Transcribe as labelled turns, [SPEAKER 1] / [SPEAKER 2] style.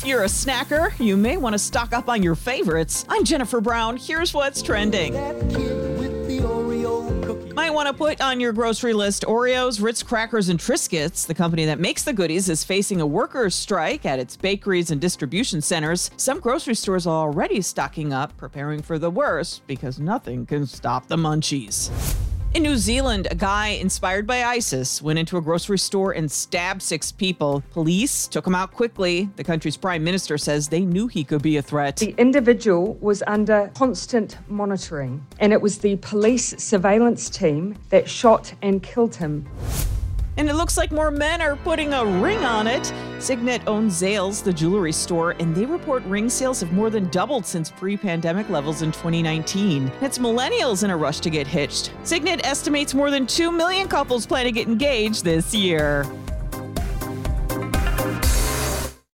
[SPEAKER 1] If you're a snacker, you may want to stock up on your favorites. I'm Jennifer Brown. Here's what's trending. Might want to put on your grocery list Oreos, Ritz crackers, and Triscuits. The company that makes the goodies is facing a workers' strike at its bakeries and distribution centers. Some grocery stores are already stocking up, preparing for the worst because nothing can stop the munchies. In New Zealand, a guy inspired by ISIS went into a grocery store and stabbed six people. Police took him out quickly. The country's prime minister says they knew he could be a threat.
[SPEAKER 2] The individual was under constant monitoring, and it was the police surveillance team that shot and killed him.
[SPEAKER 1] And it looks like more men are putting a ring on it. Signet owns Zales, the jewelry store, and they report ring sales have more than doubled since pre pandemic levels in 2019. It's millennials in a rush to get hitched. Signet estimates more than 2 million couples plan to get engaged this year.